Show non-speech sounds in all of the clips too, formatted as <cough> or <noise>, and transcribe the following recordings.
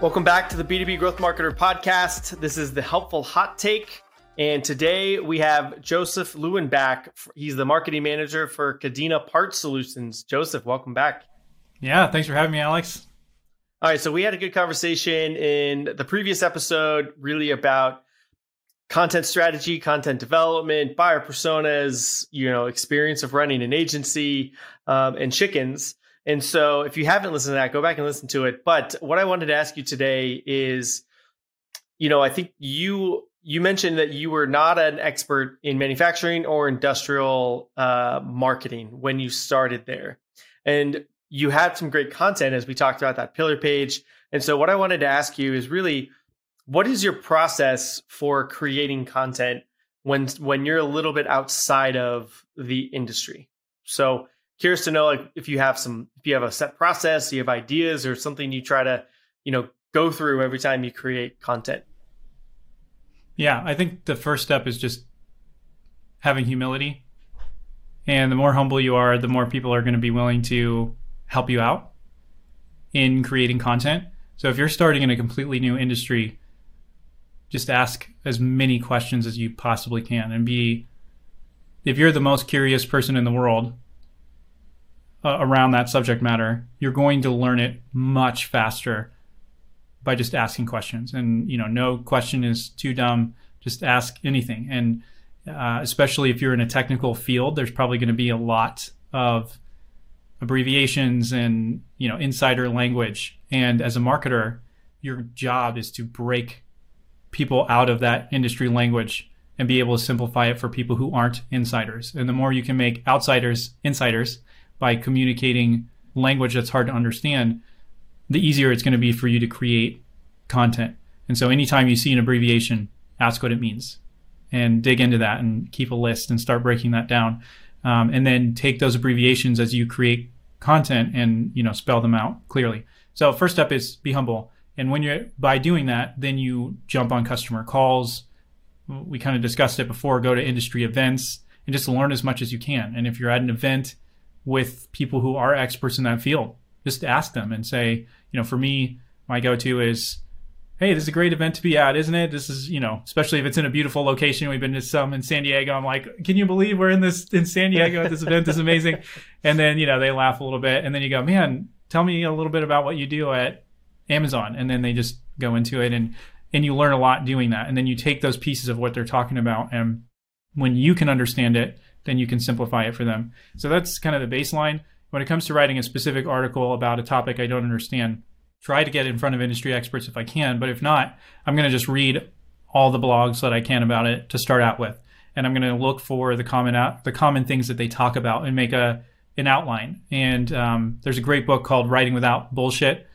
Welcome back to the B2B Growth Marketer podcast. This is the helpful hot take. And today we have Joseph Lewin back. He's the marketing manager for CADENAS PARTsolutions. Joseph, welcome back. Yeah, thanks for having me, Alex. All right, so we had a good conversation in the previous episode, really about content strategy, content development, buyer personas, you know, experience of running an agency, um, and chickens. And so if you haven't listened to that, go back and listen to it. But what I wanted to ask you today is, you know, I think you you mentioned that you were not an expert in manufacturing or industrial uh, marketing when you started there. And you had some great content as we talked about that pillar page. And so what I wanted to ask you is really what is your process for creating content when when you're a little bit outside of the industry? So curious to know like if you have some if you have a set process, you have ideas or something you try to, you know, go through every time you create content. Yeah, I think the first step is just having humility. And the more humble you are, the more people are going to be willing to help you out in creating content. So if you're starting in a completely new industry, just ask as many questions as you possibly can and be if you're the most curious person in the world uh, around that subject matter, you're going to learn it much faster by just asking questions. And you know, no question is too dumb. Just ask anything. And uh, especially if you're in a technical field, there's probably going to be a lot of abbreviations and you know insider language. And as a marketer, your job is to break people out of that industry language and be able to simplify it for people who aren't insiders. And the more you can make outsiders insiders, by communicating language that's hard to understand, the easier it's going to be for you to create content. And so anytime you see an abbreviation, ask what it means and dig into that and keep a list and start breaking that down. Um, and then take those abbreviations as you create content and you know spell them out clearly. So first step is be humble. And when you're by doing that, then you jump on customer calls. We kind of discussed it before. Go to industry events and just learn as much as you can. And if you're at an event with people who are experts in that field. Just ask them and say, you know, for me, my go-to is, hey, this is a great event to be at, isn't it? This is, you know, especially if it's in a beautiful location. We've been to some in San Diego. I'm like, can you believe we're in this in San Diego at this event? This is amazing. <laughs> And then, you know, they laugh a little bit, and then you go, man, tell me a little bit about what you do at Amazon, and then they just go into it and and you learn a lot doing that. And then you take those pieces of what they're talking about, and when you can understand it, then you can simplify it for them. So that's kind of the baseline. When it comes to writing a specific article about a topic I don't understand, try to get in front of industry experts if I can. But if not, I'm going to just read all the blogs that I can about it to start out with, and I'm going to look for the common out, the common things that they talk about and make a an outline. And um, there's a great book called Writing Without Bullshit.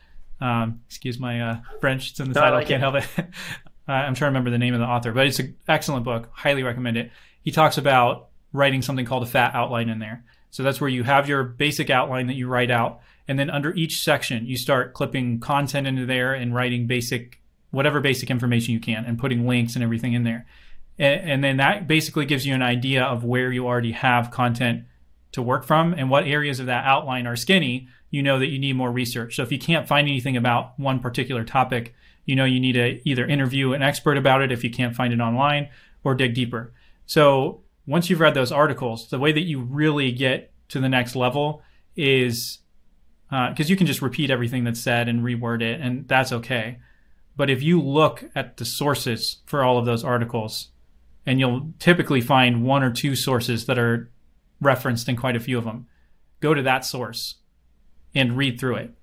Um, excuse my uh, French; it's in the no, title. I, like can't it. help it. <laughs> I'm trying to remember the name of the author, but it's an excellent book. Highly recommend it. He talks about writing something called a fat outline in there. So that's where you have your basic outline that you write out. And then under each section, you start clipping content into there and writing basic, whatever basic information you can and putting links and everything in there. And, and then that basically gives you an idea of where you already have content to work from and what areas of that outline are skinny. You know that you need more research. So if you can't find anything about one particular topic, you know you need to either interview an expert about it if you can't find it online or dig deeper. So once you've read those articles, the way that you really get to the next level is because uh, you can just repeat everything that's said and reword it, and that's okay. But if you look at the sources for all of those articles, and you'll typically find one or two sources that are referenced in quite a few of them, go to that source and read through it,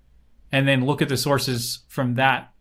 and then look at the sources from that,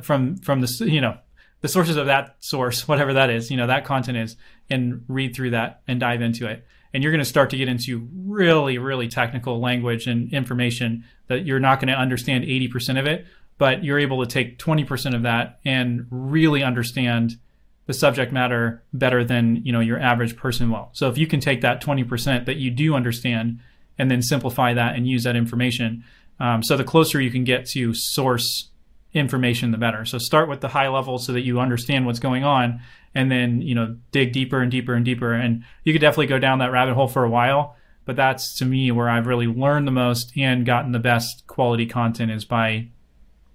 from from the you know the sources of that source, <laughs> whatever that is, you know, that content is, and read through that and dive into it. And you're going to start to get into really, really technical language and information that you're not going to understand 80% of it, but you're able to take 20% of that and really understand the subject matter better than, you know, your average person will. So if you can take that 20% that you do understand and then simplify that and use that information. Um, so the closer you can get to source information, the better. So start with the high level so that you understand what's going on, and then you know dig deeper and deeper and deeper. And you could definitely go down that rabbit hole for a while, but that's to me where I've really learned the most and gotten the best quality content is by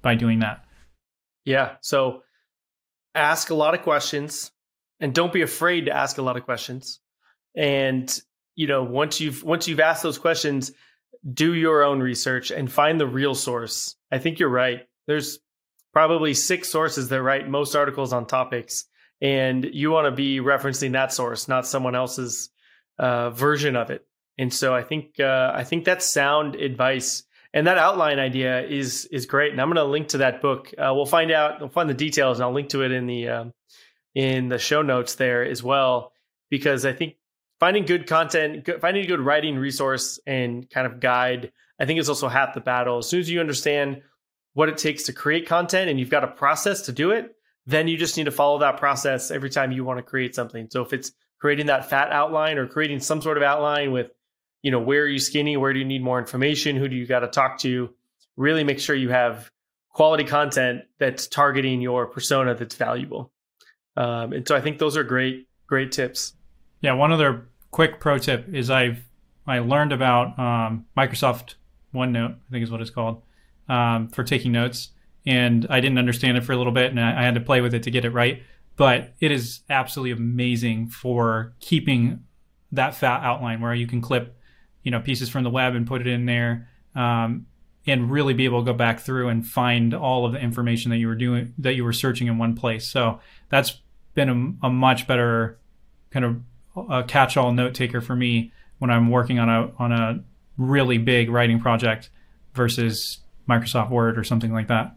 by doing that. Yeah. So ask a lot of questions and don't be afraid to ask a lot of questions. And you know, once you've once you've asked those questions, do your own research and find the real source. I think you're right. There's probably six sources that write most articles on topics and you want to be referencing that source, not someone else's uh, version of it. And so I think uh, I think that's sound advice. And that outline idea is is great. And I'm going to link to that book. Uh, we'll find out. We'll find the details, and I'll link to it in the um, in the show notes there as well. Because I think finding good content, finding a good writing resource and kind of guide, I think is also half the battle. As soon as you understand what it takes to create content and you've got a process to do it, then you just need to follow that process every time you want to create something. So if it's creating that fat outline or creating some sort of outline with, you know, where are you skinny? Where do you need more information? Who do you got to talk to? Really make sure you have quality content that's targeting your persona that's valuable. Um, and so I think those are great, great tips. Yeah. One other quick pro tip is I've, I learned about um, Microsoft OneNote, I think is what it's called, um, for taking notes and I didn't understand it for a little bit, and I, I had to play with it to get it right. But it is absolutely amazing for keeping that fat outline where you can clip, you know, pieces from the web and put it in there, um, and really be able to go back through and find all of the information that you were doing that you were searching in one place. So that's been a, a much better kind of catch-all note taker for me when I'm working on a on a really big writing project versus Microsoft Word or something like that.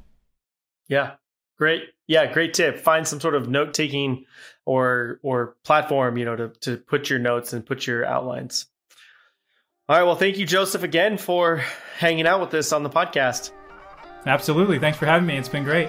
Yeah. Great. Yeah, great tip. Find some sort of note taking or or platform, you know, to to put your notes and put your outlines. All right. Well, thank you, Joseph, again for hanging out with us on the podcast. Absolutely. Thanks for having me. It's been great.